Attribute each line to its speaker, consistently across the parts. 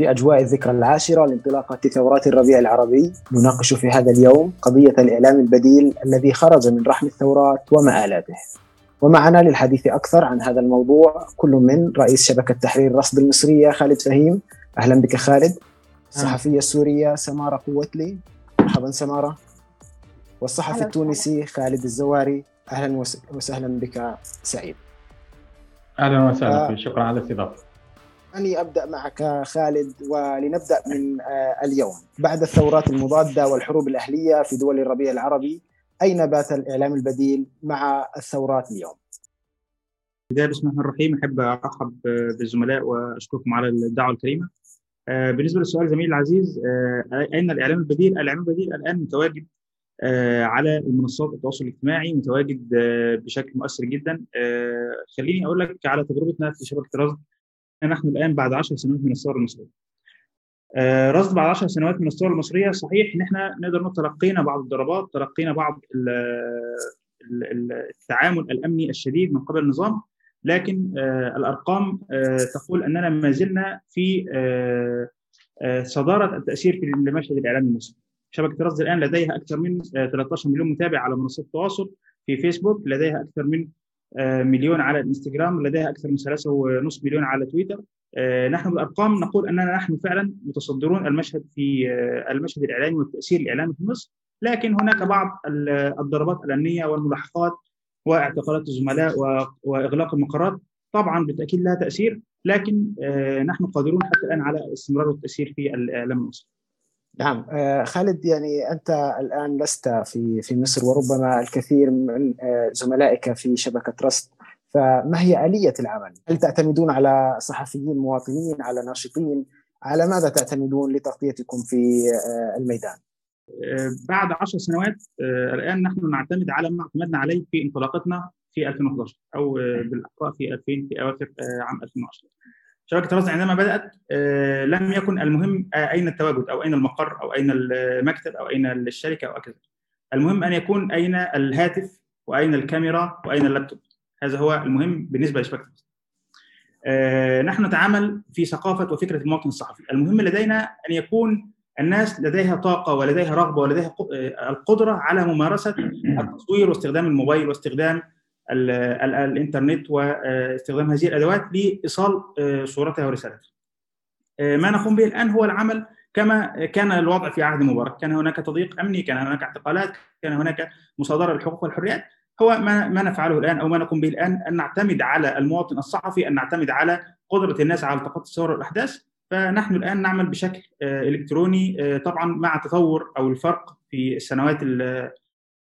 Speaker 1: في أجواء الذكرى العاشرة لانطلاقة ثورات الربيع العربي. نناقش في هذا اليوم قضية الإعلام البديل الذي خرج من رحم الثورات ومآلاته ومعنا للحديث أكثر عن هذا الموضوع كل من رئيس شبكة تحرير رصد المصرية خالد فهيم. أهلا بك خالد. الصحفية السورية سمارة قوتلي. مرحبا سمارة. والصحفي التونسي خالد الزواري. أهلا وسهلا بك سعيد.
Speaker 2: أهلا وسهلا شكرا على الاستضافة.
Speaker 1: أني أبدأ معك خالد ولنبدأ من آه، اليوم بعد الثورات المضادة والحروب الأهلية في دول الربيع العربي أين بات الإعلام البديل مع الثورات اليوم؟
Speaker 2: بداية بسم الله الرحمن الرحيم أحب أرحب بالزملاء وأشكركم على الدعوة الكريمة آه، بالنسبة للسؤال زميلي العزيز آه، أين الإعلام البديل؟ الإعلام البديل الآن متواجد على المنصات التواصل الاجتماعي متواجد بشكل مؤثر جدا خليني أقول لك على تجربتنا في شبكة رصد نحن الآن بعد 10 سنوات من الثورة المصرية. آه رصد بعد 10 سنوات من الثورة المصرية صحيح إن إحنا نقدر نقول تلقينا بعض الضربات، تلقينا بعض التعامل الأمني الشديد من قبل النظام لكن آه الأرقام آه تقول أننا ما زلنا في صدارة التأثير في المشهد الإعلامي المصري. شبكة رصد الآن لديها أكثر من 13 آه، مليون متابع على منصات التواصل في فيسبوك، لديها أكثر من مليون على الانستغرام لديها أكثر من ثلاثة ونصف مليون على تويتر. آه، نحن بالأرقام نقول أننا نحن فعلا متصدرون المشهد في آه، المشهد الإعلامي والتأثير الإعلامي في مصر. لكن هناك بعض الضربات الامنيه والملاحقات واعتقالات الزملاء وإغلاق المقرات. طبعا بالتأكيد لها تأثير لكن نحن قادرون حتى الآن على استمرار التأثير في الإعلام المصري.
Speaker 1: نعم آه، خالد يعني أنت الآن لست في في مصر وربما الكثير من آه، زملائك في شبكة ترست فما هي آلية العمل؟ هل تعتمدون على صحفيين مواطنين على ناشطين؟ على ماذا تعتمدون لتغطيتكم في آه، الميدان؟
Speaker 2: بعد عشر سنوات الآن نحن نعتمد على ما اعتمدنا عليه في انطلاقتنا في 2011 أو بالاحرى في 2000 في أواخر عام 2010 شبكه الرصد عندما بدأت آه، لم يكن المهم آه، أين التواجد أو أين المقر أو أين المكتب أو أين الشركة أو كذا المهم أن يكون أين الهاتف وأين الكاميرا وأين اللابتوب. هذا هو المهم بالنسبة لشبكه الرصد آه، نحن نتعامل في ثقافة وفكرة المواطن الصحفي. المهم لدينا أن يكون الناس لديها طاقة ولديها رغبة ولديها القدرة على ممارسة التصوير واستخدام الموبايل واستخدام الإنترنت واستخدام هذه الأدوات لإيصال آه، صورتها ورسالتها. آه، ما نقوم به الآن هو العمل كما كان الوضع في عهد مبارك، كان هناك تضييق أمني، كان هناك اعتقالات، كان هناك مصادره للحقوق والحريات، هو ما ما نفعله الآن أو ما نقوم به الآن أن نعتمد على المواطن الصحفي، أن نعتمد على قدرة الناس على التقاط الصور والاحداث، فنحن الآن نعمل بشكل آه، إلكتروني طبعا مع تطور أو الفرق في السنوات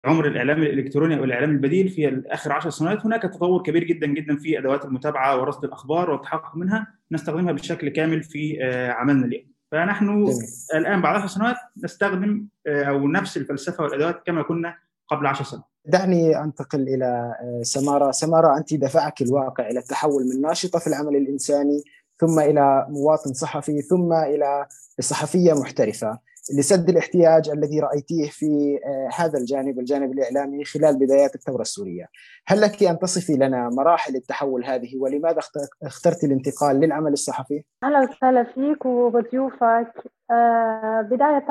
Speaker 2: عمر الإعلام الإلكتروني أو الإعلام البديل في اخر 10 سنوات. هناك تطور كبير جدا جدا في أدوات المتابعة ورصد الأخبار والتحقق منها. نستخدمها بشكل كامل في آه، عملنا اليوم. فنحن. الآن بعد 10 سنوات نستخدم آه، أو نفس الفلسفة والأدوات كما كنا قبل 10 سنوات.
Speaker 1: دعني أنتقل إلى آه، سمارة، سمارة أنت دفعك الواقع إلى التحول من ناشطة في العمل الإنساني ثم إلى مواطن صحفي ثم إلى صحفية محترفة. لسد الاحتياج الذي رأيتيه في آه، هذا الجانب الجانب الإعلامي خلال بدايات الثورة السورية. هل لك أن تصفي لنا مراحل التحول هذه ولماذا اخترت الانتقال للعمل الصحفي؟
Speaker 3: أهلا وسهلا فيك وبضيوفك. آه، بداية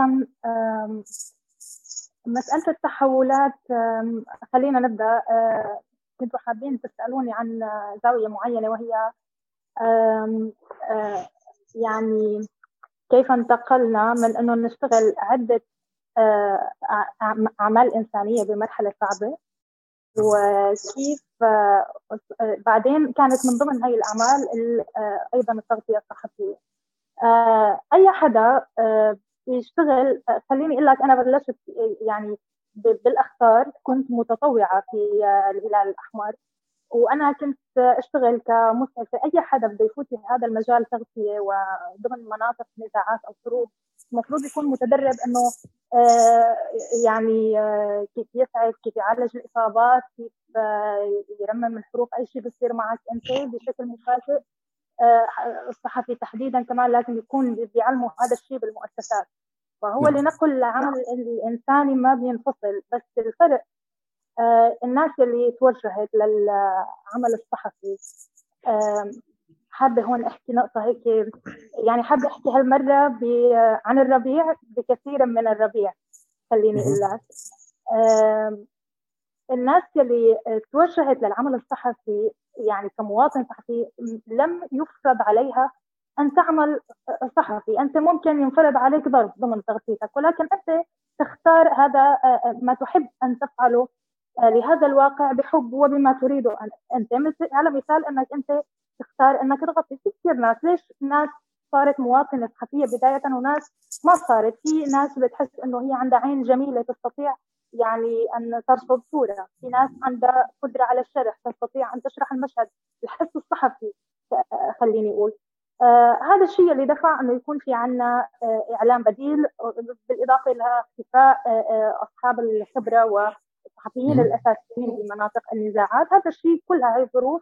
Speaker 3: مسألة التحولات خلينا نبدأ آه، كنتوا حابين تسألوني عن زاوية معينة وهي يعني كيف انتقلنا من إنه نشتغل عدة آه، أعمال إنسانية بمرحلة صعبة وكيف آه، بعدين كانت من ضمن هاي الأعمال آه، أيضا التغطية الصحفية. أي حدا بيشتغل خليني أقول لك أنا بلشت يعني بالأخطار كنت متطوعة في الهلال الأحمر. وأنا كنت أشتغل كمسعفه أي حدا بده يفوت في هذا المجال تغطية وضمن مناطق نزاعات أو حروب المفروض يكون متدرب إنه آه، يعني آه، كيف يسعف كيف يعالج الإصابات كيف آه، يرمم الحروب أي شيء بصير معك أنت بشكل مفاجئ الصحفي تحديدا كمان لازم يكون بيعلموا هذا الشيء بالمؤسسات فهو نعم. لنقل العمل الإنساني ما بينفصل بس الفرق آه، الناس اللي توجهت للعمل الصحفي حابة هون أحكي نقطة هيك يعني حابة أحكي هالمرة عن الربيع بكثير من الربيع خليني أقول لك. الناس اللي توجهت للعمل الصحفي يعني كمواطن صحفي لم يفرض عليها أن تعمل صحفي، أنت ممكن ينفرض عليك ظرف ضمن تغطيتك ولكن أنت تختار هذا ما تحب أن تفعله لهذا الواقع بحب وبما تريده أنت على مثال أنك أنت تختار أنك تغطي في كثير ناس، ليش ناس صارت مواطنة صحفية بداية وناس ما صارت، في ناس بتحس إنه هي عندها عين جميلة تستطيع يعني أن ترصد صورة. في ناس عندها قدرة على الشرح تستطيع أن تشرح المشهد الحس الصحفي خليني أقول. آه هذا الشيء اللي دفع إنه يكون في عندنا آه إعلام بديل بالإضافة إلى اختفاء آه, آه، أصحاب الخبرة والصحفيين الأساسيين في مناطق النزاعات. هذا الشيء كل هاي الظروف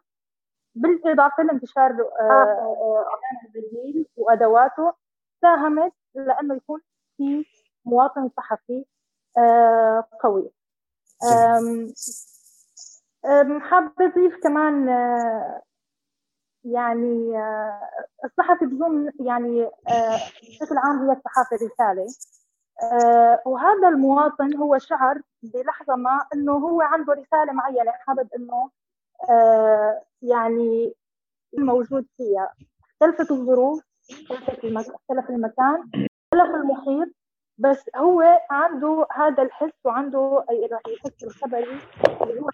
Speaker 3: بالإضافة لانتشار آه، آه. اعلام البديل وأدواته ساهمت لأنه يكون في مواطن صحفي آه، قوي. حابة أضيف كمان آه، يعني آه، الصحفي بظن يعني بشكل عام هي الصحافة رسالة وهذا المواطن هو شعر بلحظة ما إنه هو عنده رسالة معينة حابب إنه يعني موجود فيها. اختلفت الظروف اختلف المكان اختلف المحيط بس هو عنده هذا الحس وعنده الحس الخبري اللي هو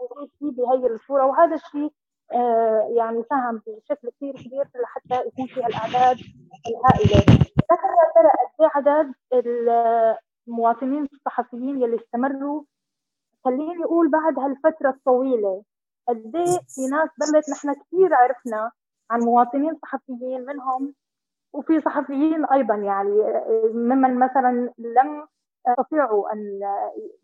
Speaker 3: موجود فيه بهي الصورة. وهذا الشيء آه يعني ساهم بشكل كثير كبير لحتى يكون في الأعداد الهائلة. لكن يا ترى قد إيه عدد المواطنين الصحفيين يلي استمروا. خليني أقول بعد هالفترة الطويلة قد إيه في ناس بلت نحن كثير عرفنا عن مواطنين صحفيين منهم وفي صحفيين أيضا يعني ممن مثلا لم يستطيعوا أن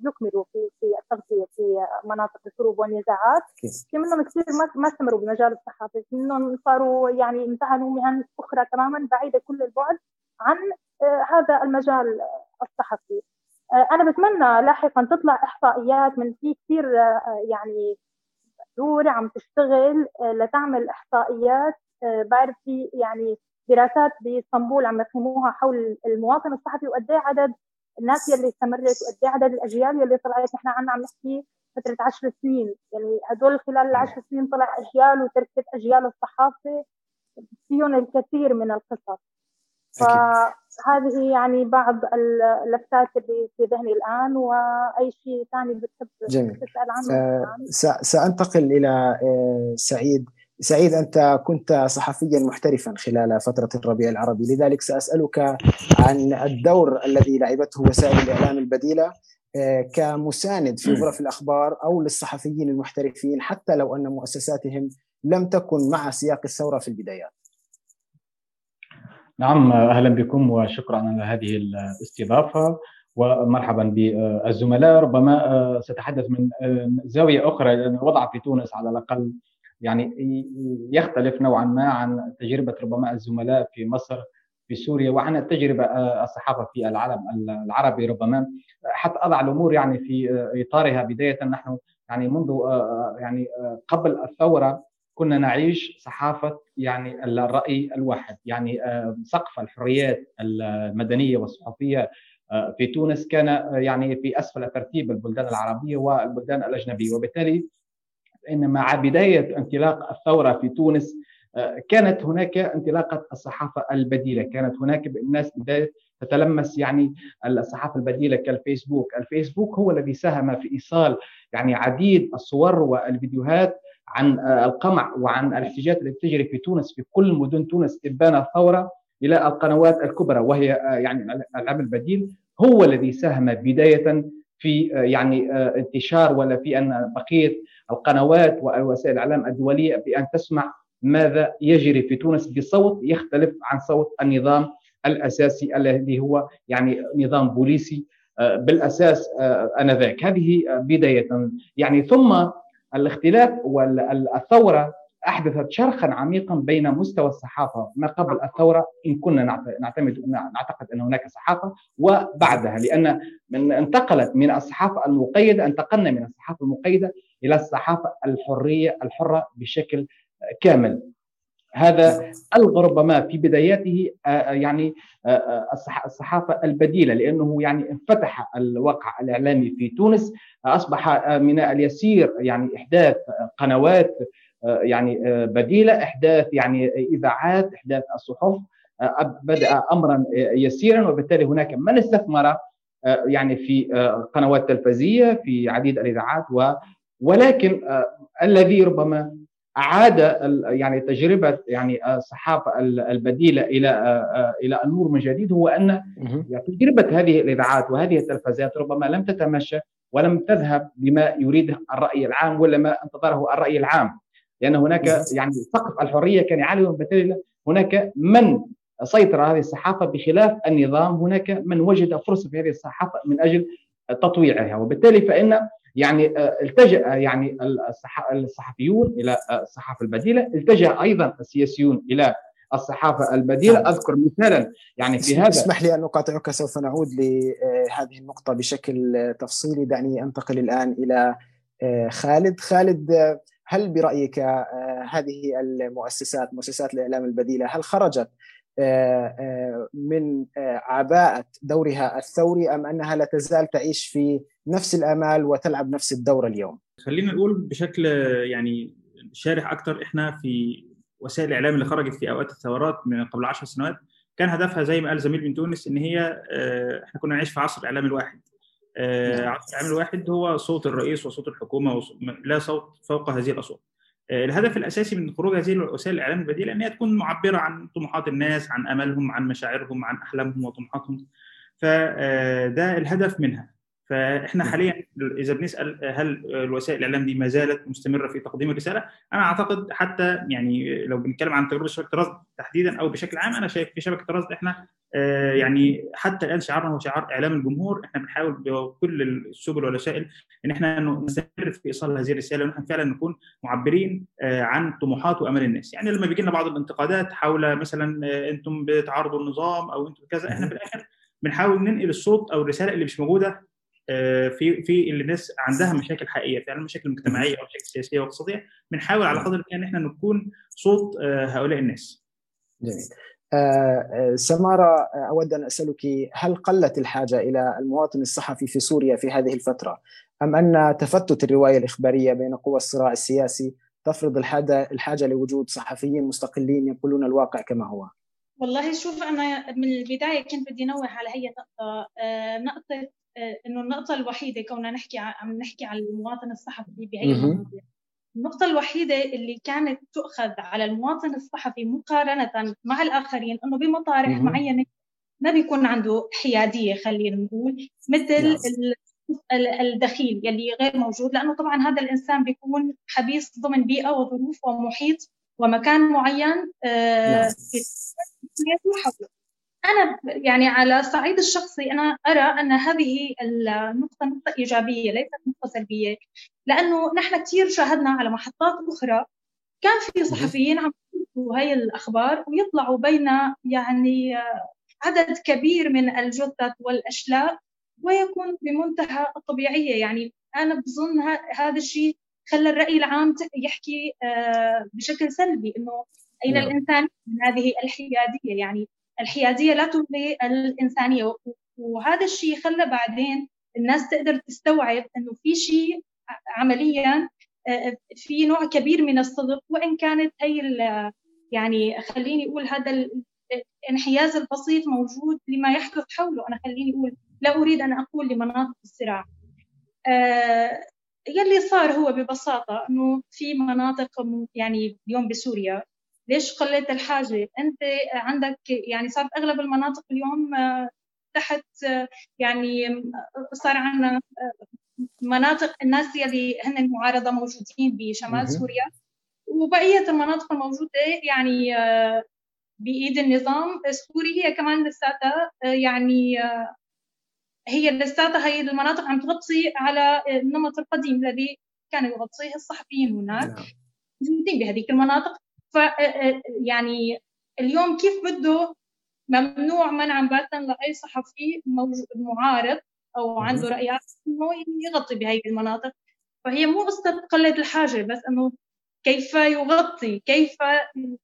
Speaker 3: يكملوا في في التغطية في مناطق الحروب والنزاعات. في منهم كثير ما استمروا بمجال الصحافة. في منهم صاروا يعني امتهنوا مهن أخرى تماما بعيدة كل البعد عن هذا المجال الصحفي أنا بتمنى لاحقا تطلع إحصائيات من في كثير يعني دور عم تشتغل لتعمل إحصائيات. بعرف في يعني دراسات بإسطنبول عم يقيموها حول المواطن الصحفي وقد إيه عدد الناس يلي استمرت وقد إيه عدد الأجيال يلي طلعت. نحن عنا عم نحكي فترة 10 سنين. يعني هدول خلال العشر سنين طلع أجيال وتركت أجيال الصحافة. فيهم الكثير من القصص. فهذه يعني بعض اللفتات اللي في ذهني الآن وأي شيء ثاني بتحب تسأل عنه؟
Speaker 1: آه سأنتقل إلى آه سعيد. سعيد أنت كنت صحفيا محترفا خلال فترة الربيع العربي. لذلك سأسألك عن الدور الذي لعبته وسائل الإعلام البديلة آه، كمساند في غرف الأخبار أو للصحفيين المحترفين حتى لو أن مؤسساتهم لم تكن مع سياق الثورة في البدايات.
Speaker 4: نعم أهلا بكم وشكرا على هذه الاستضافة ومرحبا بالزملاء. ربما آه، سأتحدث من آه، زاوية أخرى الوضع في تونس على الأقل يعني يختلف نوعا ما عن تجربة ربما الزملاء في مصر في سوريا وعن التجربة آه، الصحافة في العالم العربي ربما. حتى أضع الأمور يعني في إطارها. بداية نحن يعني منذ يعني قبل الثورة كنا نعيش صحافة يعني الرأي الواحد يعني سقف الحريات المدنية والصحفية في تونس كان يعني في أسفل ترتيب البلدان العربية والبلدان الأجنبية. وبالتالي إن مع بداية انطلاق الثورة في تونس آه، كانت هناك انطلاقة الصحافة البديلة، كانت هناك الناس بداية تتلمس يعني الصحافة البديلة كالفيسبوك، الفيسبوك هو الذي ساهم في إيصال يعني عديد الصور والفيديوهات عن القمع وعن الاحتجاجات التي تجري في تونس في كل مدن تونس إبان الثورة إلى القنوات الكبرى وهي يعني العمل البديل هو الذي ساهم بداية في يعني انتشار ولا في أن بقية القنوات ووسائل الإعلام الدولية بأن تسمع ماذا يجري في تونس بصوت يختلف عن صوت النظام الأساسي الذي هو يعني نظام بوليسي آه، بالأساس آه، آنذاك. هذه بداية. يعني ثم الاختلاف والثوره أحدثت شرخا عميقا بين مستوى الصحافة ما قبل الثورة إن كنا نعتمد نعتقد أن هناك صحافة وبعدها لأن من انتقلت من الصحافة المقيدة انتقلنا من الصحافة المقيدة إلى الصحافة الحريه الحرة بشكل كامل. هذا ألغى ربما في بداياته يعني الصحافة البديلة لأنه يعني انفتح الواقع الإعلامي في تونس أصبح من اليسير يعني إحداث قنوات يعني بديلة إحداث يعني إذاعات إحداث الصحف بدأ امرا يسيرا وبالتالي هناك من استثمر يعني في قنوات تلفزية في عديد الإذاعات و ولكن الذي ربما أعاد يعني تجربة يعني الصحافة البديلة إلى إلى النور من جديد هو أن يعني تجربة هذه الإذاعات وهذه التلفزيات ربما لم تتمشى ولم تذهب بما يريده الرأي العام ولا ما انتظره الرأي العام. لأن هناك يعني سقف الحرية كان عالي وبالتالي هناك من سيطر هذه الصحافة بخلاف النظام هناك من وجد فرصة في هذه الصحافة من أجل تطويعها وبالتالي فإن يعني التجأ يعني الصحفيون إلى الصحافة البديلة التجأ أيضا السياسيون إلى الصحافة البديلة. نعم. أذكر مثالا يعني في هذا
Speaker 1: اسمح لي أن أقاطعك سوف نعود لهذه النقطة بشكل تفصيلي. دعني أنتقل الآن إلى خالد. خالد هل برأيك هذه المؤسسات مؤسسات الإعلام البديلة هل خرجت من عباءة دورها الثوري أم أنها لا تزال تعيش في نفس الأمال وتلعب نفس الدور اليوم؟
Speaker 2: خلينا نقول بشكل يعني شارح أكثر إحنا في وسائل الإعلام اللي خرجت في أوقات الثورات من قبل 10 سنوات كان هدفها زي ما قال زميل من تونس إن هي إحنا كنا نعيش في عصر الإعلام الواحد. عصر الإعلام الواحد هو صوت الرئيس وصوت الحكومة لا صوت فوق هذه الأصوات. الهدف الأساسي من خروج هذه وسائل الإعلام البديله أن هي تكون معبرة عن طموحات الناس عن أملهم عن مشاعرهم عن أحلامهم وطموحاتهم. فده الهدف منها. فإحنا حاليا إذا بنسأل هل الوسائل الإعلام دي ما زالت مستمرة في تقديم الرسالة؟ أنا أعتقد حتى يعني لو بنتكلم عن تجربة شبكة رصد تحديدا أو بشكل عام أنا شايف في شبكة رصد إحنا يعني حتى الآن شعارنا هو شعار إعلام الجمهور. إحنا بنحاول بكل السبل والوسائل إن إحنا نستمر في إيصال هذه الرسالة وان إحنا فعلا نكون معبرين عن طموحات وامال الناس، يعني لما بيجي لنا بعض الانتقادات حول مثلا أنتم بتعارضوا النظام أو أنتم كذا إحنا في الآخر بنحاول ننقل الصوت أو الرسالة اللي مش موجودة في في اللي الناس عندها مشاكل حقيقية فعلا مشاكل مجتمعية أو مشاكل سياسية واقتصاديه بنحاول على قدر الإمكان إن إحنا نكون صوت هؤلاء الناس.
Speaker 1: جميل. سمارة أود أن أسألك هل قلت الحاجة إلى المواطن الصحفي في سوريا في هذه الفترة أم أن تفتت الرواية الإخبارية بين قوى الصراع السياسي تفرض الحاجة, الحاجة لوجود صحفيين مستقلين يقولون الواقع كما هو
Speaker 3: والله شوف أنا من البداية كنت بدي نوه على هي نقطة نقطة إنه النقطة الوحيدة كوننا نحكي عم نحكي عن المواطن الصحفي بهي النقطة الوحيدة اللي كانت تؤخذ على المواطن الصحفي مقارنة مع الآخرين إنه بمطارح معينة ما بيكون عنده حيادية خلينا نقول مثل الدخيل يلي غير موجود. لأنه طبعا هذا الإنسان بيكون حبيس ضمن بيئة وظروف ومحيط ومكان معين في حوله أنا يعني على الصعيد الشخصي أنا أرى أن هذه النقطة نقطة إيجابية ليست نقطة سلبية. لأنه نحن كثير شاهدنا على محطات أخرى. كان في صحفيين عم يكتبوا هاي الأخبار ويطلعوا بين يعني عدد كبير من الجثث والأشلاء ويكون بمنتهى الطبيعية. يعني أنا بظن هذا الشيء خلى الرأي العام يحكي بشكل سلبي إنه أين الإنسان من هذه الحيادية. يعني الحيادية لا تلغي الإنسانية. وهذا الشيء خلى بعدين الناس تقدر تستوعب إنه في شيء عمليا في نوع كبير من الصدق. وإن كانت هي يعني خليني أقول هذا الانحياز البسيط موجود لما يحدث حوله. أنا خليني أقول لا أريد أن أقول لمناطق الصراع. يلي صار هو ببساطة إنه في مناطق يعني اليوم بسوريا ليش قلت الحاجة؟ أنت عندك يعني صارت أغلب المناطق اليوم تحت يعني صار عندنا مناطق الناس يلي هن المعارضة موجودين بشمال سوريا. وبقية المناطق الموجودة يعني بإيد النظام السوري هي كمان لساتها يعني هي لساتها هي المناطق عم تغطي على النمط القديم الذي كان يغطيه الصحفيين هناك. موجودين بهذيك المناطق. ف يعني اليوم كيف بده ممنوع منعا باتا لأي صحفي معارض أو عنده رأيات إنه يغطي بهي المناطق. فهي مو قصه قله الحاجة بس إنه كيف يغطي كيف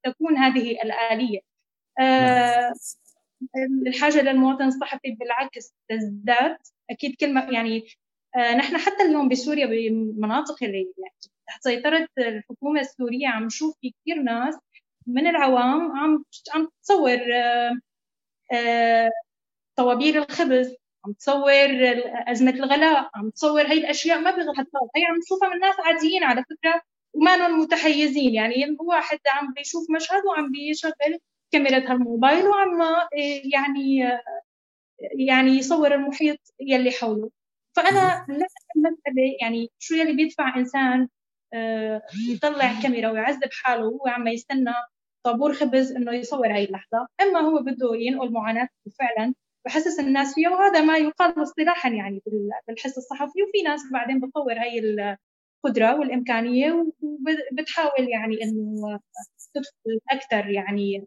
Speaker 3: تكون هذه الآلية. آه، الحاجة للمواطن الصحفي بالعكس تزداد. أكيد كلمة يعني آه، نحن حتى اليوم بسوريا بمناطق اللي يعني تحت سيطرة الحكومة السورية عم نشوف في كثير ناس من العوام عم عم تصور طوابير الخبز عم تصور أزمة الغلاء عم تصور هاي الأشياء ما بغطاء هي عم نشوفها من ناس عاديين على فكرة وما متحيزين يعني واحد عم بيشوف مشهد وعم بيشغل كاميرا هالموبايل وعم يعني يعني يصور المحيط يلي حوله. فأنا لا المسألة يعني شو يلي بيدفع إنسان آه، يطلع كاميرا ويعذب حاله وهو عم يستنى طابور خبز إنه يصور هاي اللحظة. أما هو بده ينقل معاناة فعلا بحسس الناس فيها وهذا ما يقال اصطلاحا يعني بالحس الصحفي. وفي ناس بعدين بتطور هاي القدرة والإمكانية وبتحاول يعني إنه تدخل أكثر يعني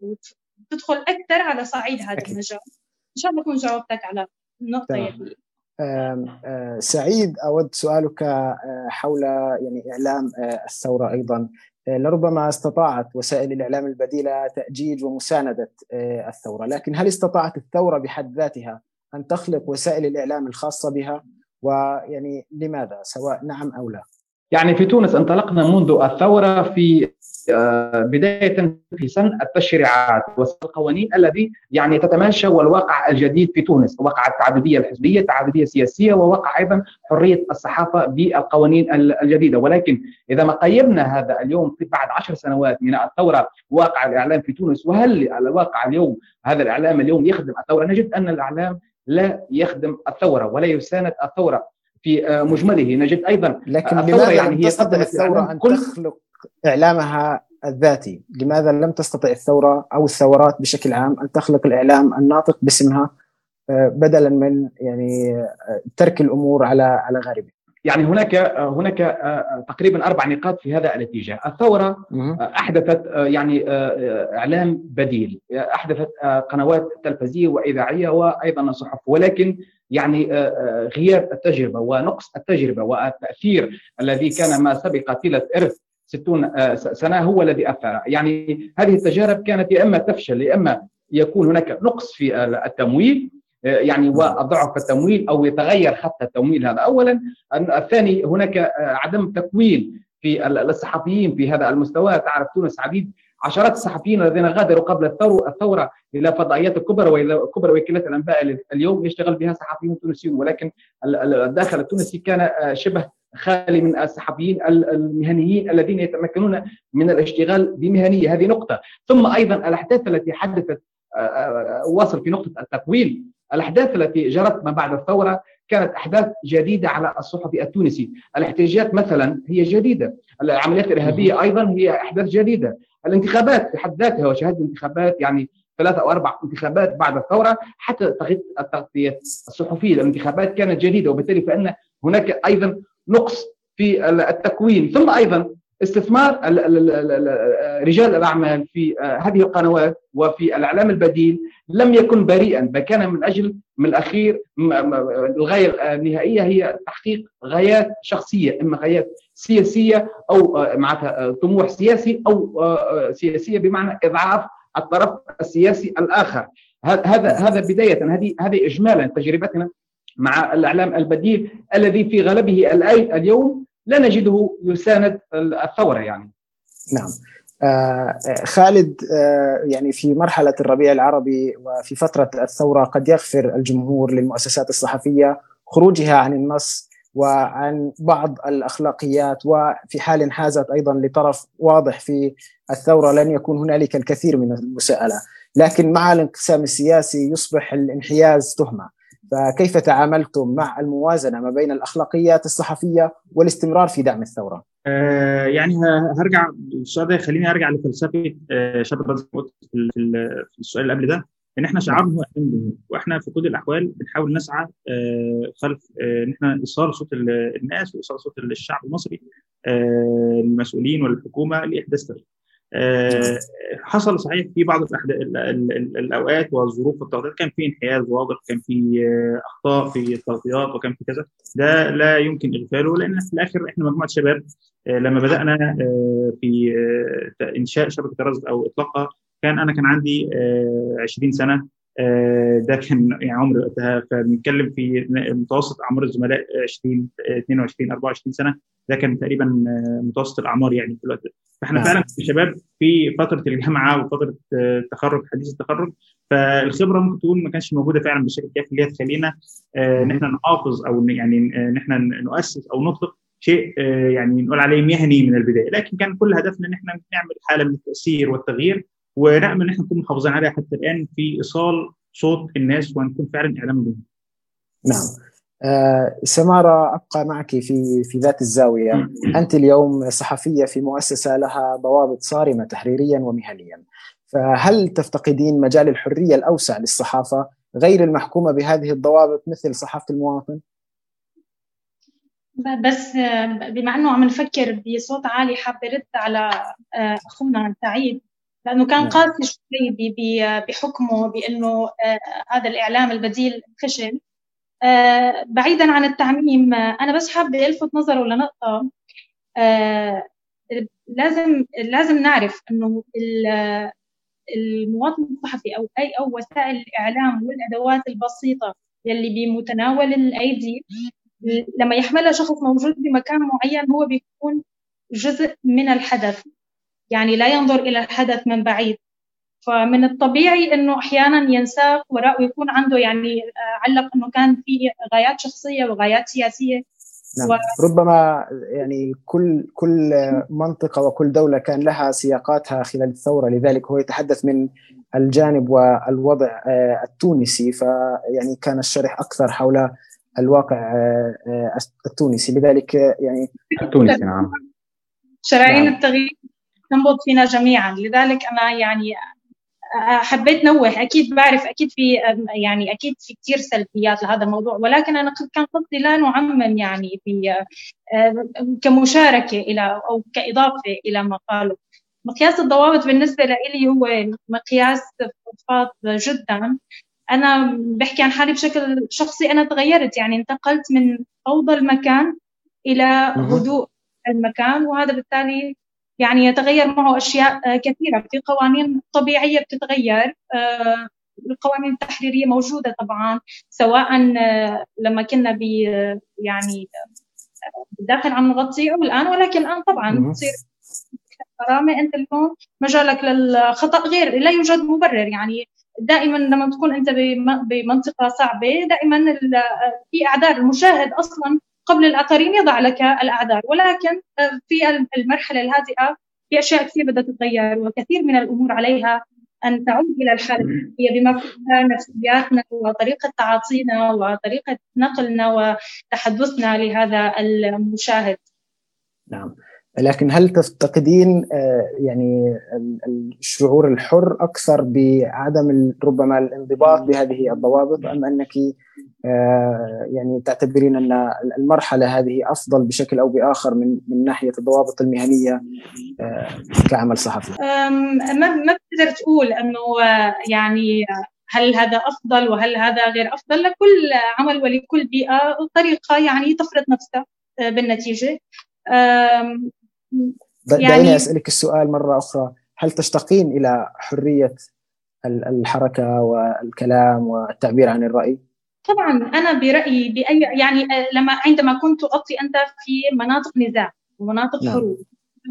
Speaker 3: تدخل أكثر على صعيد هذا المجال إن شاء الله اكون جاوبتك على النقطة يلي
Speaker 1: سعيد أود سؤالك حول يعني إعلام الثورة أيضا لربما استطاعت وسائل الإعلام البديلة تأجيج ومساندة آه، الثورة، لكن هل استطاعت الثورة بحد ذاتها أن تخلق وسائل الإعلام الخاصة بها؟ ويعني لماذا؟ سواء نعم أو لا.
Speaker 4: يعني في تونس انطلقنا منذ الثورة في بداية في سن التشريعات والقوانين الذي يعني تتماشى والواقع الجديد في تونس واقع التعدديه الحزبية التعدديه السياسية وواقع أيضا حرية الصحافة بالقوانين الجديدة. ولكن إذا ما قيمنا هذا اليوم في بعد عشر سنوات من الثورة واقع الإعلام في تونس وهل الواقع اليوم هذا الإعلام اليوم يخدم الثورة؟ نجد أن الإعلام لا يخدم الثورة ولا يساند الثورة في آه، مجمله. نجد أيضا
Speaker 1: لكن لماذا يعني هي تستطيع الثورة أن تخلق إعلامها الذاتي. لماذا لم تستطع الثورة أو الثورات بشكل عام أن تخلق الإعلام الناطق باسمها آه، بدلا من يعني آه، ترك الأمور على على غاربها؟
Speaker 4: يعني هناك هناك تقريبا أربع نقاط في هذا الاتجاه، الثورة أحدثت يعني إعلام بديل، أحدثت قنوات تلفزيونيه وإذاعية وأيضا صحف. ولكن يعني غياب التجربة ونقص التجربة والتأثير الذي كان ما سبق طيله إرث 60 سنة هو الذي اثر، يعني هذه التجارب كانت يا إما تفشل يا إما يكون هناك نقص في التمويل يعني وضعف التمويل أو يتغير خط التمويل هذا. اولا الثاني هناك عدم تكوين في الصحفيين في هذا المستوى. تعرف تونس عديد عشرات الصحفيين الذين غادروا قبل الثورة إلى فضائيات الكبرى وإلى كبرى وكالات الأنباء اليوم يشتغل بها صحفيون تونسيون. ولكن الداخل التونسي كان شبه خالي من الصحفيين المهنيين الذين يتمكنون من الاشتغال بمهنية. هذه نقطة. ثم أيضا الأحداث التي حدثت واصل في نقطة التكوين الأحداث التي جرت ما بعد الثورة كانت أحداث جديدة على الصحفي التونسي، الاحتجاجات مثلا هي جديدة، العمليات الإرهابية أيضا هي أحداث جديدة، الانتخابات في حد ذاتها وشهاده الانتخابات يعني ثلاثة أو أربع انتخابات بعد الثورة حتى التغطية الصحفية. الانتخابات كانت جديدة وبالتالي فإن هناك أيضا نقص في التكوين. ثم أيضا استثمار رجال الأعمال في آه، هذه القنوات وفي الإعلام البديل لم يكن بريئا بل كان من أجل من الأخير الغاية النهائية هي تحقيق غايات شخصية إما غايات سياسية أو آه، معناتها آه، طموح سياسي أو سياسية بمعنى إضعاف الطرف السياسي الآخر. هذا هذا بداية هذه هذه اجمالا تجربتنا مع الإعلام البديل الذي في غلبه اليوم لا نجده يساند الثورة يعني.
Speaker 1: نعم. آه خالد آه يعني في مرحلة الربيع العربي وفي فترة الثورة قد يغفر الجمهور للمؤسسات الصحفية خروجها عن النص وعن بعض الأخلاقيات وفي حال انحازت أيضا لطرف واضح في الثورة لن يكون هنالك الكثير من المساءلة. لكن مع الانقسام السياسي يصبح الانحياز تهمة. فكيف تعاملتم مع الموازنة ما بين الأخلاقيات الصحفية والاستمرار في دعم الثورة؟
Speaker 2: آه يعني هرجع السؤال ده يخليني أرجع لفلسفة آه شاب في السؤال اللي قبل ده إن إحنا شعار هو وإحنا في كل الأحوال بنحاول نسعى آه خلف آه، إن إحنا إيصال صوت الناس وإيصال صوت الشعب المصري آه، المسؤولين والحكومة لإحداث تغيير. آه، حصل صحيح في بعض الأوقات والظروف والتغطيات كان في انحياز واضح كان في آه، أخطاء في التغطيات وكان في كذا. ده لا يمكن إغفاله لأن في الآخر إحنا مجموعة شباب آه، لما بدأنا في إنشاء شبكة الرصد أو إطلاقها كان أنا كان عندي 20 سنة. ده كان يعني عمري وقتها. فبنتكلم في متوسط أعمار الزملاء 20 22 24 سنة. ده كان تقريبا متوسط الأعمار يعني في الوقت ده. فإحنا نعم. فعلا شباب في فترة الجامعة وفترة التخرج حديث التخرج. فالخبرة ممكن تكون ما كانش موجودة فعلا بالشكل الكافي اللي هي تخلينا آه، إن إحنا نحافظ أو يعني إن إحنا نؤسس أو نطلق شيء آه، يعني نقول عليه مهني من البداية. لكن كان كل هدفنا إن إحنا نعمل حالة من التأثير والتغيير. ونامل إن إحنا نكون محافظين عليها حتى الآن في إيصال صوت الناس ونكون فعلا إعلام بهم.
Speaker 1: نعم. آه سمارة أبقى معك في في ذات الزاوية. أنت اليوم صحفية في مؤسسة لها ضوابط صارمة تحريريا ومهنيا. فهل تفتقدين مجال الحرية الأوسع للصحافة غير المحكومة بهذه الضوابط مثل صحافة المواطن؟
Speaker 3: بس بما أنه عم نفكر بصوت عالي حابة رد على آه، أخونا سعيد. لأنه كان نعم. قاسي شوي بحكمه بأنه آه، هذا الإعلام البديل فشل. آه، بعيدا عن التعميم آه، أنا بس حابة ألفت نظره لنقطة. لازم لازم نعرف إنه المواطن الصحفي أو أي أو وسائل الإعلام والأدوات البسيطة يلي بمتناول الأيدي لما يحملها شخص موجود بمكان معين هو بيكون جزء من الحدث. يعني لا ينظر إلى الحدث من بعيد. فمن الطبيعي إنه أحيانا ينساق وراء ويكون عنده يعني آه، علق إنه كان في غايات شخصية وغايات سياسية.
Speaker 1: نعم. و... ربما يعني كل كل منطقة وكل دولة كان لها سياقاتها خلال الثورة. لذلك هو يتحدث من الجانب والوضع آه، التونسي. فيعني كان الشرح أكثر حول الواقع آه، التونسي. لذلك يعني
Speaker 4: التونسي نعم.
Speaker 3: شرايين نعم. التغيير. تنبض فينا جميعا. لذلك أنا يعني حبيت نوه. أكيد بعرف أكيد في يعني أكيد في كثير سلبيات لهذا الموضوع. ولكن أنا كان قصدي لا نعمم يعني في كمشاركة إلى أو كإضافة إلى ما قالوا. مقياس الضوابط بالنسبة لي هو مقياس فضفاض جدا. أنا بحكي عن حالي بشكل شخصي. أنا تغيرت يعني انتقلت من فوضى المكان إلى هدوء المكان. وهذا بالتالي يعني يتغير معه أشياء آه، كثيرة في قوانين طبيعية بتتغير آه، القوانين التحريرية موجودة طبعا سواء آه، لما كنا ب يعني داخل عم نغطيه والآن ولكن الآن طبعا تصير كرامة. أنت اليوم مجالك للخطأ غير لا يوجد مبرر. يعني دائما لما تكون أنت بمنطقة صعبة دائما في أعذار. المشاهد أصلا قبل الآخرين يضع لك الأعذار. ولكن آه، في المرحلة الهادئة في أشياء كثير بدها تتغير وكثير من الأمور عليها أن تعود إلى الحالة هي بما فيها نفسياتنا وطريقة تعاطينا وطريقة نقلنا وتحدثنا لهذا المشاهد.
Speaker 1: نعم. لكن هل تفتقدين آه، يعني الشعور الحر أكثر بعدم ربما الانضباط بهذه الضوابط أم أنك يعني تعتبرين أن المرحلة هذه أفضل بشكل أو بآخر من من ناحية الضوابط المهنية آه، كعمل صحفي؟
Speaker 3: ما ما بتقدر تقول إنه يعني هل هذا أفضل وهل هذا غير أفضل لكل عمل ولكل بيئة طريقة يعني تفرض نفسها بالنتيجة
Speaker 1: يعني دعيني أسألك السؤال مرة أخرى هل تشتاقين إلى حرية الحركة والكلام والتعبير عن الرأي؟
Speaker 3: طبعا أنا برأيي باي يعني آه، لما عندما كنت اغطي أنت في مناطق نزاع ومناطق نعم. حروب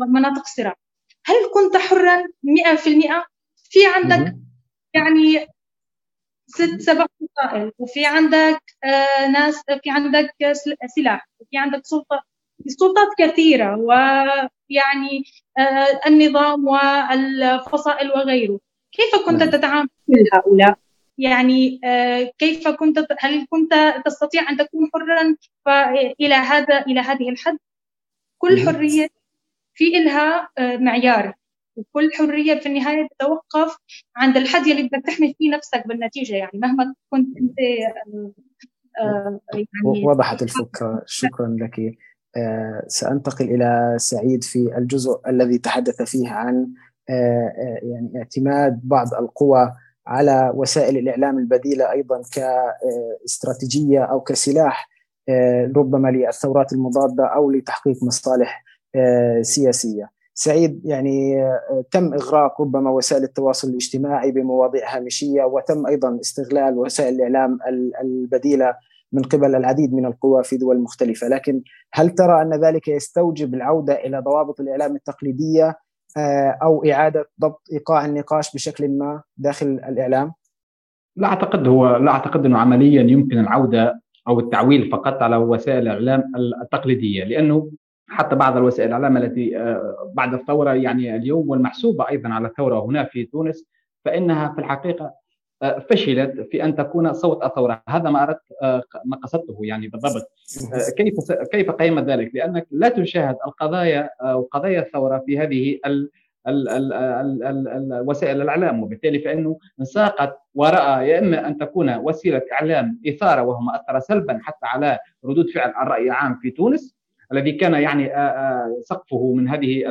Speaker 3: ومناطق صراع هل كنت حرا 100% في عندك مم. يعني ست سبع فصائل وفي عندك آه ناس في عندك سلاح وفي عندك سلطة سلطات كثيرة ويعني آه النظام والفصائل وغيره كيف كنت نعم. تتعامل مع هؤلاء يعني آه، كيف كنت هل كنت تستطيع أن تكون حرا؟ إلى هذا إلى هذه الحد. كل حرية في إلها آه، معيار. وكل حرية في النهاية تتوقف عند الحد اللي بدك تحمي فيه نفسك بالنتيجة يعني مهما كنت أنت
Speaker 1: آه، يعني وضحت الفكرة. شكرا لك. سأنتقل إلى سعيد في الجزء الذي تحدث فيه عن يعني اعتماد بعض القوى على وسائل الإعلام البديلة أيضا كاستراتيجية أو كسلاح ربما للثورات المضادة أو لتحقيق مصالح سياسية. سعيد يعني تم إغراق ربما وسائل التواصل الاجتماعي بمواضيع هامشية وتم أيضا استغلال وسائل الإعلام البديلة من قبل العديد من القوى في دول مختلفة، لكن هل ترى أن ذلك يستوجب العودة إلى ضوابط الإعلام التقليدية أو إعادة ضبط إيقاع النقاش بشكل ما داخل الإعلام؟
Speaker 4: لا أعتقد هو لا أعتقد إنه عمليا يمكن العودة أو التعويل فقط على وسائل الإعلام التقليدية لأنه حتى بعض الوسائل الإعلام التي آه، بعد الثورة يعني اليوم والمحسوبة أيضا على الثورة هنا في تونس فإنها في الحقيقة آه، فشلت في أن تكون صوت الثوره هذا ما أردت آه، ما قصدته يعني بالضبط. كيف كيف قيم ذلك؟ لأنك لا تشاهد القضايا أو قضايا الثورة في هذه ال ال ال ال ال ال وسائل الإعلام. وبالتالي فإنه انساقت وراء يا إما أن تكون وسيلة إعلام إثارة وهو ما اثر سلبا حتى على ردود فعل الرأي العام في تونس الذي كان يعني سقفه من هذه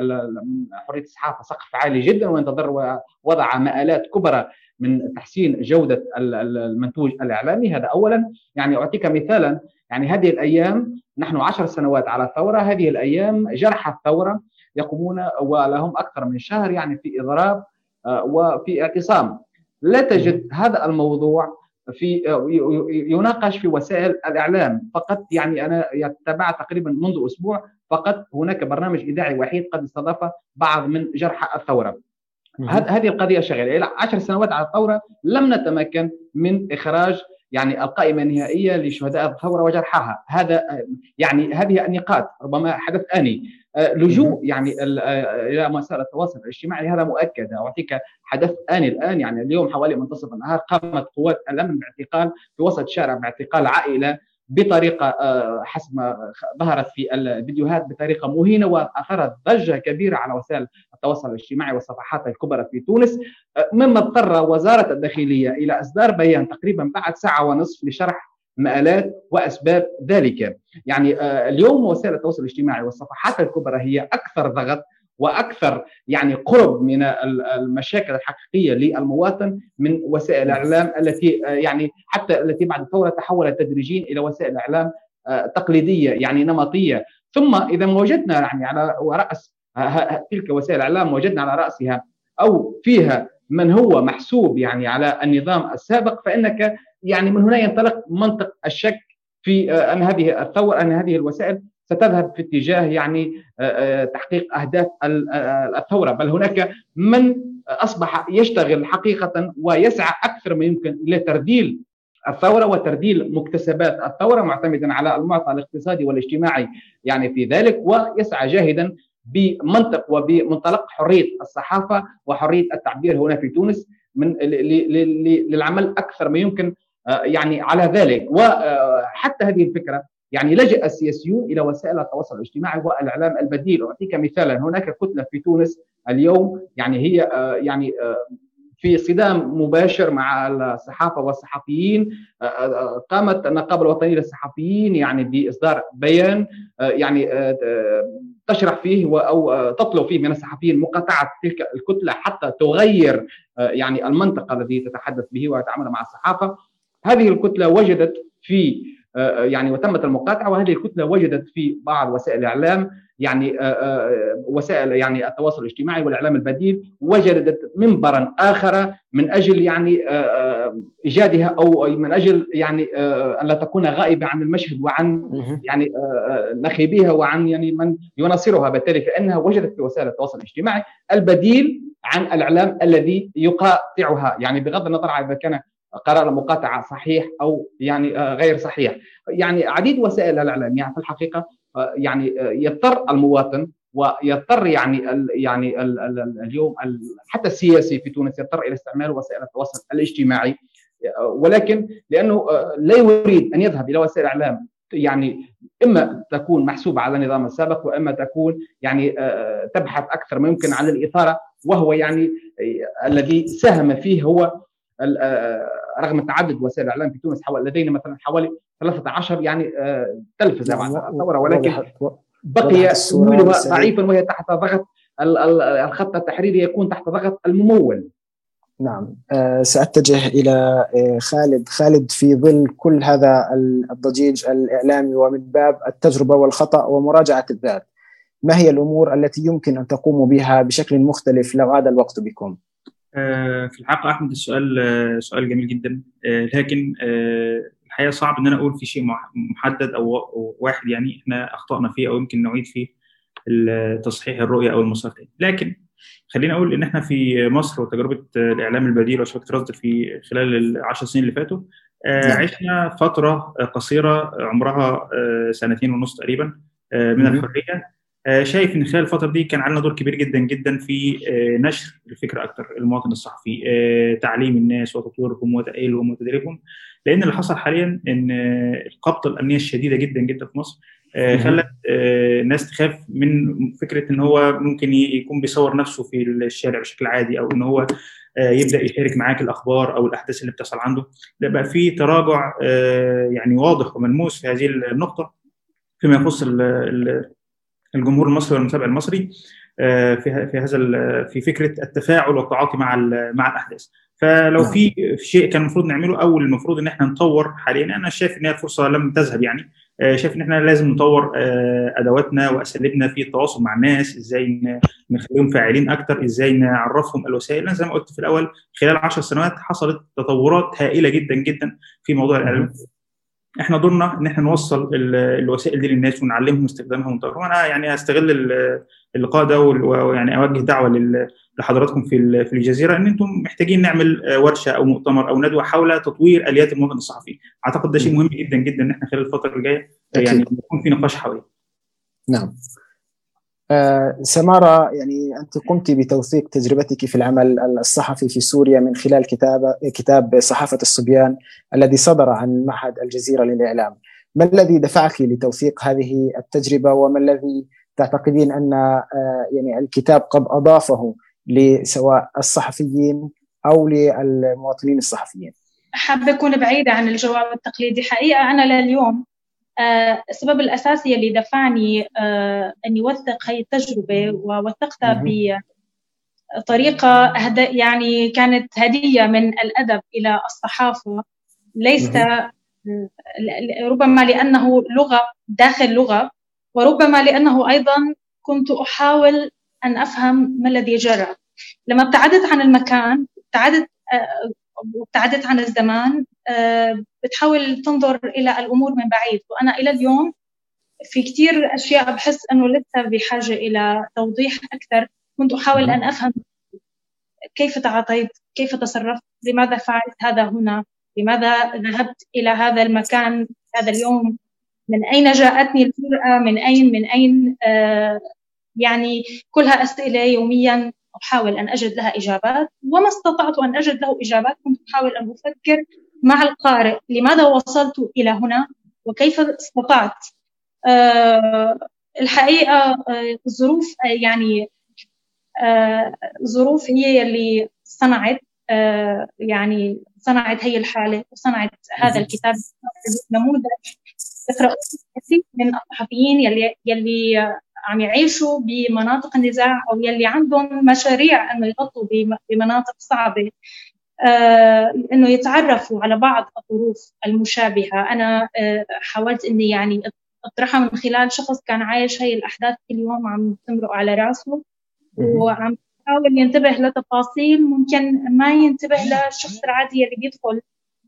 Speaker 4: حرية الصحافه سقف عالي جدا وانتظر ووضع مآلات كبرى من تحسين جودة المنتوج الإعلامي. هذا اولا. يعني أعطيك مثالا. يعني هذه الأيام نحن عشر سنوات على الثوره هذه الأيام جرح الثورة يقومون ولهم أكثر من شهر يعني في إضراب وفي اعتصام. لا تجد هذا الموضوع في يناقش في وسائل الإعلام. فقط يعني أنا تابعت تقريبا منذ أسبوع فقط هناك برنامج إذاعي وحيد قد استضاف بعض من جرحى الثورة. هذه القضية شغاله إلى عشر سنوات على الثورة لم نتمكن من إخراج يعني القائمة النهائية لشهداء الثورة وجرحاها. هذا يعني هذه النقاط ربما حدث أني. آه، لجوء يعني آه، إلى مسار التواصل الاجتماعي هذا مؤكد. أعطيك حدث أني الآن يعني اليوم حوالي منتصف النهار قامت قوات الأمن باعتقال في وسط شارع باعتقال عائلة بطريقة آه، حسب ما ظهرت في الفيديوهات بطريقة مهينة وأثرت ضجة كبيرة على وسائل التواصل الاجتماعي والصفحات الكبرى في تونس. مما اضطر وزارة الداخلية إلى إصدار بيان تقريبا بعد ساعة ونصف لشرح مآلات وأسباب ذلك. يعني آه، اليوم وسائل التواصل الاجتماعي والصفحات الكبرى هي أكثر ضغط وأكثر يعني قرب من المشاكل الحقيقية للمواطن من وسائل الإعلام التي آه، يعني حتى التي بعد الثورة تحولت تدريجيا إلى وسائل إعلام آه، تقليدية يعني نمطية. ثم إذا وجدنا يعني على رأس تلك وسائل الإعلام وجدنا على رأسها أو فيها من هو محسوب يعني على النظام السابق فإنك يعني من هنا ينطلق منطق الشك في آه، أن هذه الثورة أن هذه الوسائل ستذهب في اتجاه يعني آه، آه، تحقيق أهداف الثورة. بل هناك من أصبح يشتغل حقيقة ويسعى أكثر ما يمكن إلى ترديل الثورة وترديل مكتسبات الثورة معتمدا على المعطى الاقتصادي والاجتماعي يعني في ذلك ويسعى جاهدا بمنطق وبمنطلق حرية الصحافة وحرية التعبير هنا في تونس من للعمل أكثر ما يمكن آه، يعني على ذلك. وحتى هذه الفكرة يعني لجأ السياسيون إلى وسائل التواصل الاجتماعي والإعلام البديل. أعطيك مثالا. هناك كتلة في تونس اليوم يعني هي آه، يعني آه، في صدام مباشر مع الصحافة والصحفيين. قامت النقابة الوطنية للصحفيين يعني بإصدار بيان يعني تشرح فيه أو تطلب فيه من الصحفيين مقاطعة تلك الكتلة حتى تغير يعني المنطق الذي تتحدث به وتتعامل مع الصحافة. هذه الكتلة وجدت في آه، يعني وتمت المقاطعة وهذه الكتلة وجدت في بعض وسائل الإعلام يعني آه، آه، وسائل يعني التواصل الاجتماعي والإعلام البديل وجدت منبرا آخر من أجل يعني إيجادها أو من أجل يعني أن لا تكون غائبة عن المشهد وعن يعني نخيبيها وعن يعني من يناصرها. بالتالي فإنها وجدت في وسائل التواصل الاجتماعي البديل عن الإعلام الذي يقاطعها. يعني بغض النظر عن إذا كان قرار المقاطعه صحيح أو يعني آه، غير صحيح. يعني عديد وسائل الإعلام يعني في الحقيقة آه، يعني آه، يضطر المواطن ويضطر يعني ال يعني ال ال اليوم ال حتى السياسي في تونس يضطر إلى استعمال وسائل التواصل الاجتماعي. ولكن لأنه لا يريد أن يذهب إلى وسائل الاعلام يعني إما تكون محسوبة على النظام السابق وإما تكون يعني تبحث أكثر ما يمكن عن الإثارة وهو يعني الذي ساهم فيه هو رغم تعدد وسائل الإعلام في تونس حوالي لدينا مثلا حوالي 13 يعني تلفزة بعد الثوره ولكن بقي تمويلها ضعيفا وهي تحت ضغط الخط التحريري يكون تحت ضغط الممول.
Speaker 1: نعم. أه سأتجه إلى آه، خالد. خالد في ظل كل هذا الضجيج الإعلامي ومن باب التجربة والخطأ ومراجعة الذات ما هي الأمور التي يمكن أن تقوموا بها بشكل مختلف لو عاد الوقت بكم؟
Speaker 2: أه في الحقيقة أحمد السؤال آه، سؤال جميل جدا. أه لكن الحقيقة صعب أن أنا أقول في شيء محدد أو واحد يعني إحنا أخطأنا فيه أو يمكن نعيد فيه تصحيح الرؤية أو المسار لكن خليني أقول إن إحنا في مصر وتجربة الإعلام البديل وشبكه رصد في خلال العشر سنين اللي فاتوا آه، نعم. عشنا فترة قصيرة عمرها آه، سنتين ونص تقريبا آه، من الحرية. شايف إن خلال الفترة دي كان علينا دور كبير جدا جدا في نشر الفكرة أكثر المواطن الصحفي تعليم الناس وتطويرهم وتأهيلهم وتدريبهم. لأن اللي حصل حاليا إن القبضة الأمنية الشديدة جدا جدا في مصر آه، خلت الناس آه، تخاف من فكرة إن هو ممكن يكون بيصور نفسه في الشارع بشكل عادي أو إن هو آه، يبدأ يشارك معاك الأخبار أو الأحداث اللي بتحصل عنده. ده بقى في تراجع يعني واضح وملموس في هذه النقطة فيما يخص الجمهور المصري والمتابع المصري في في هذا في فكرة التفاعل والتعاطي مع مع الأحداث. فلو نعم. في شيء كان المفروض نعمله أو المفروض إن إحنا نطور حاليا أنا شايف إن هي فرصه لم تذهب يعني. آه، شايف إن إحنا لازم نطور آه، أدواتنا وأساليبنا في التواصل مع الناس إزاي نخليهم فاعلين أكتر إزاي نعرفهم الوسائل. زي ما قلت في الأول خلال 10 سنوات حصلت تطورات هائلة جدا جدا في موضوع الإعلام. إحنا دورنا ان إحنا نوصل الوسائل دي للناس ونعلمهم استخدامها ونطورها وأنا يعني استغل اللقاء ده ويعني اوجه دعوة لحضراتكم في في الجزيرة ان أنتم محتاجين نعمل ورشة أو مؤتمر أو ندوة حول تطوير آليات المواطن الصحفي. اعتقد ده شيء مهم جدا جدا ان إحنا خلال الفترة الجاية يعني يكون في نقاش حواليه.
Speaker 1: نعم. آه سمارة يعني أنت قمت بتوثيق تجربتك في العمل الصحفي في سوريا من خلال كتاب كتاب صحافة الصبيان الذي صدر عن معهد الجزيرة للإعلام. ما الذي دفعك لتوثيق هذه التجربة؟ وما الذي تعتقدين أن آه يعني الكتاب قد أضافه لسواء الصحفيين أو للمواطنين الصحفيين؟
Speaker 3: حابه أكون بعيدة عن الجواب التقليدي. حقيقة أنا لليوم السبب الأساسي اللي دفعني آه اني اوثق هي التجربة ووثقتها بطريقه يعني كانت هدية من الأدب إلى الصحافة. ليس ربما لأنه لغة داخل لغة وربما لأنه أيضا كنت أحاول أن أفهم ما الذي جرى. لما ابتعدت عن المكان ابتعدت وابتعدت عن الزمان آه، بتحاول تنظر إلى الأمور من بعيد. وأنا إلى اليوم في كثير أشياء بحس أنه لسه بحاجة إلى توضيح أكثر. كنت أحاول أن أفهم كيف تعاطيت كيف تصرفت لماذا فعلت هذا هنا لماذا ذهبت إلى هذا المكان هذا اليوم من أين جاءتني الجرأة من أين من أين آه يعني كلها أسئلة يوميا. أحاول أن أجد لها إجابات وما استطعت أن أجد له إجابات. كنت أحاول أن أفكر مع القارئ لماذا وصلت إلى هنا وكيف استطعت. أه الحقيقة الظروف أه يعني الظروف أه هي اللي صنعت أه يعني صنعت هي الحالة وصنعت هذا الكتاب. نموذج كثير من الصحفيين يلي يلي عم يعيشوا بمناطق النزاع أو يلي عندهم مشاريع إنه يغطوا بمناطق صعبة. آه إنه يتعرفوا على بعض الظروف المشابهة. أنا آه حاولت إني يعني أطرحها من خلال شخص كان عايش هي الأحداث كل يوم عم تمرق على راسه. وعم يحاول ينتبه لتفاصيل ممكن ما ينتبه للشخص العادي اللي بيدخل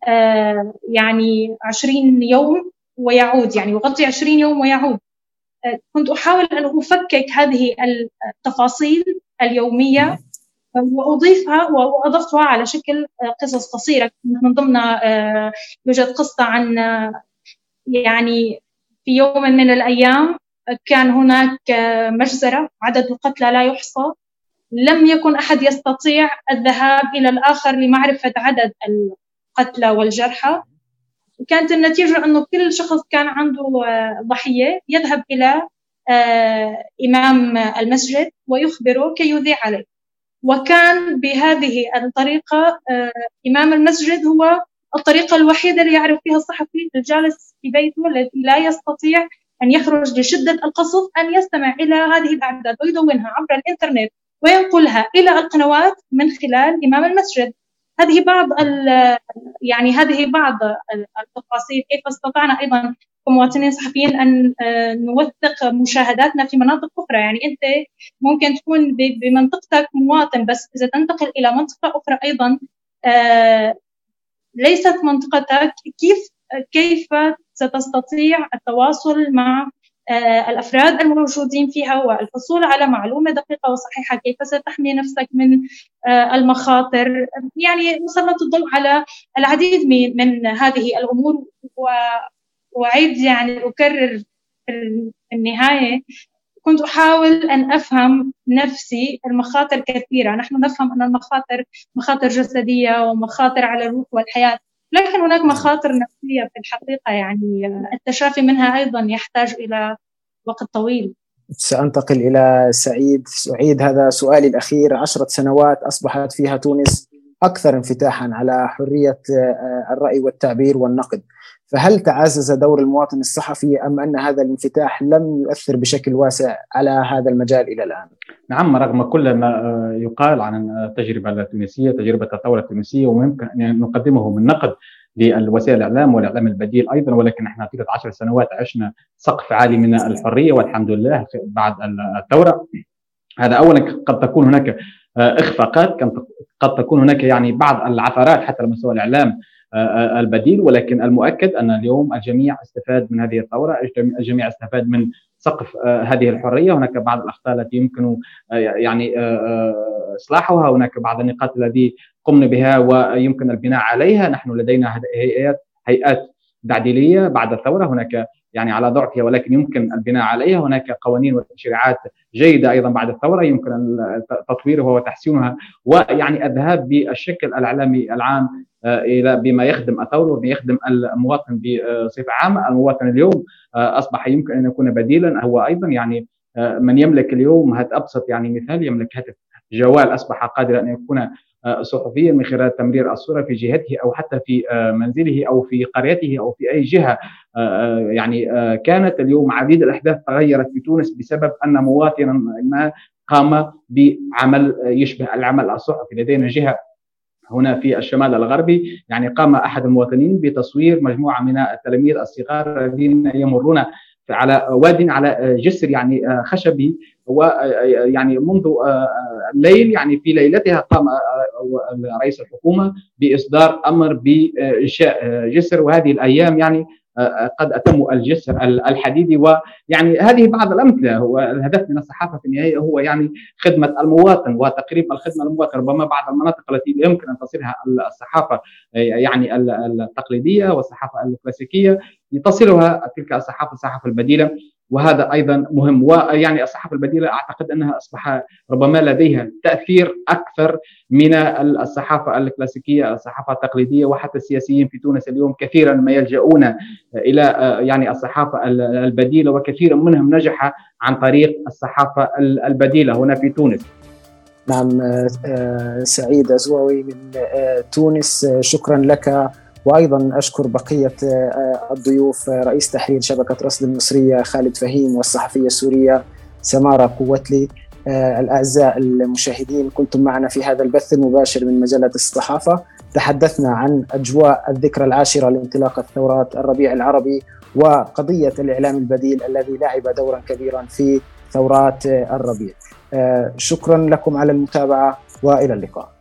Speaker 3: آه يعني 20 يوم ويعود يعني يغطي 20 يوم ويعود. كنت أحاول أن أفكك هذه التفاصيل اليومية وأضيفها وأضفتها على شكل قصص قصيرة. من ضمنها آه، يوجد قصة عن يعني في يوم من الأيام كان هناك مجزرة عدد القتلى لا يحصى. لم يكن أحد يستطيع الذهاب إلى الآخر لمعرفة عدد القتلى والجرحى. كانت النتيجة أنه كل شخص كان عنده آه، ضحية يذهب إلى آه، إمام المسجد ويخبره كي يذيع عليه. وكان بهذه الطريقة آه، إمام المسجد هو الطريقة الوحيدة اللي يعرف فيها الصحفي الجالس في بيته الذي لا يستطيع أن يخرج لشدة القصف أن يستمع إلى هذه الأعداد ويدونها عبر الإنترنت وينقلها إلى القنوات من خلال إمام المسجد. هذه بعض يعني هذه بعض التفاصيل. كيف استطعنا أيضا كمواطنين صحفيين أن آه، نوثق مشاهداتنا في مناطق أخرى؟ يعني أنت ممكن تكون بمنطقتك مواطن بس إذا تنتقل إلى منطقة أخرى أيضا آه، ليست منطقتك. كيف كيف ستستطيع التواصل مع آه، الأفراد الموجودين فيها والحصول على معلومة دقيقة وصحيحة كيف ستحمي نفسك من آه، المخاطر. يعني مسلط الضوء على العديد من هذه الأمور واعيد يعني أكرر في النهاية كنت أحاول أن أفهم نفسي المخاطر كثيرة. نحن نفهم أن المخاطر مخاطر جسدية ومخاطر على الروح والحياة. لكن هناك مخاطر نفسية في الحقيقة يعني التشافي منها أيضا يحتاج إلى وقت طويل.
Speaker 1: سأنتقل إلى سعيد. أعيد هذا سؤالي الأخير. عشرة سنوات أصبحت فيها تونس أكثر انفتاحا على حرية آه، الرأي والتعبير والنقد. فهل تعزز دور المواطن الصحفي أم أن هذا الانفتاح لم يؤثر بشكل واسع على هذا المجال إلى الآن؟
Speaker 4: نعم رغم كل ما آه، يقال عن التجربة التونسية تجربة الثورة التونسية وممكن أن نقدمه من نقد للوسائل الإعلام والإعلام البديل أيضا ولكن إحنا طيلة عشر سنوات عشنا سقف عالي من الحرية والحمد لله بعد الثورة هذا اولا قد تكون هناك آه، إخفاقات قد تكون هناك يعني بعض العثرات حتى على مستوى الإعلام البديل ولكن المؤكد أن اليوم الجميع استفاد من هذه الثورة، الجميع استفاد من سقف هذه الحرية، هناك بعض الأخطاء التي يمكن يعني إصلاحها، هناك بعض النقاط التي قمنا بها ويمكن البناء عليها، نحن لدينا هيئات هيئات تعديليه بعد الثورة، هناك يعني على ضعفها ولكن يمكن البناء عليها. هناك قوانين وتشريعات جيدة أيضا بعد الثورة يمكن تطويرها وتحسينها ويعني الذهاب بالشكل الإعلامي العام آه، إلى بما يخدم الثورة وبما يخدم المواطن بصفة عامة، المواطن اليوم آه، أصبح يمكن أن يكون بديلا. هو أيضا يعني آه، من يملك اليوم أبسط يعني مثال يملك هاتف جوال أصبح قادرا أن يكون صحفيا من خلال تمرير الصورة في جهته أو حتى في منزله أو في قريته أو في أي جهة. يعني كانت اليوم عديد الأحداث تغيرت في تونس بسبب أن مواطنا ما قام بعمل يشبه العمل الصحفي. لدينا جهة هنا في الشمال الغربي يعني قام أحد المواطنين بتصوير مجموعة من التلاميذ الصغار الذين يمرون على واد على جسر يعني خشبي ويعني منذ الليل يعني في ليلتها قام رئيس الحكومة بإصدار أمر بإنشاء جسر. وهذه الأيام يعني قد اتموا الجسر الحديدي ويعني هذه بعض الأمثلة. هو الهدف من الصحافة في النهاية هو يعني خدمة المواطن وتقريب الخدمة للمواطن ربما بعض المناطق التي يمكن أن تصلها الصحافة يعني التقليدية والصحافة الكلاسيكية تصلها تلك الصحافة الصحافة البديلة. وهذا أيضا مهم. ويعني الصحافة البديلة أعتقد أنها أصبح ربما لديها تأثير أكثر من الصحافة الكلاسيكية الصحافة التقليدية وحتى السياسيين في تونس اليوم كثيرا ما يلجؤون إلى يعني الصحافة البديلة وكثير منهم نجح عن طريق الصحافة البديلة هنا في تونس.
Speaker 1: نعم آه، سعيد أزواوي من آه، تونس. شكرا لك. وأيضا أشكر بقية آه، الضيوف آه، رئيس تحرير شبكة رصد المصرية خالد فهيم والصحفية السورية سمارة قوتلي آه، الأعزاء المشاهدين كنتم معنا في هذا البث المباشر من مجلة الصحافة. تحدثنا عن أجواء الذكرى العاشرة لانطلاق الثورات الربيع العربي وقضية الإعلام البديل الذي لعب دورا كبيرا في ثورات الربيع. شكرا لكم على المتابعة وإلى اللقاء.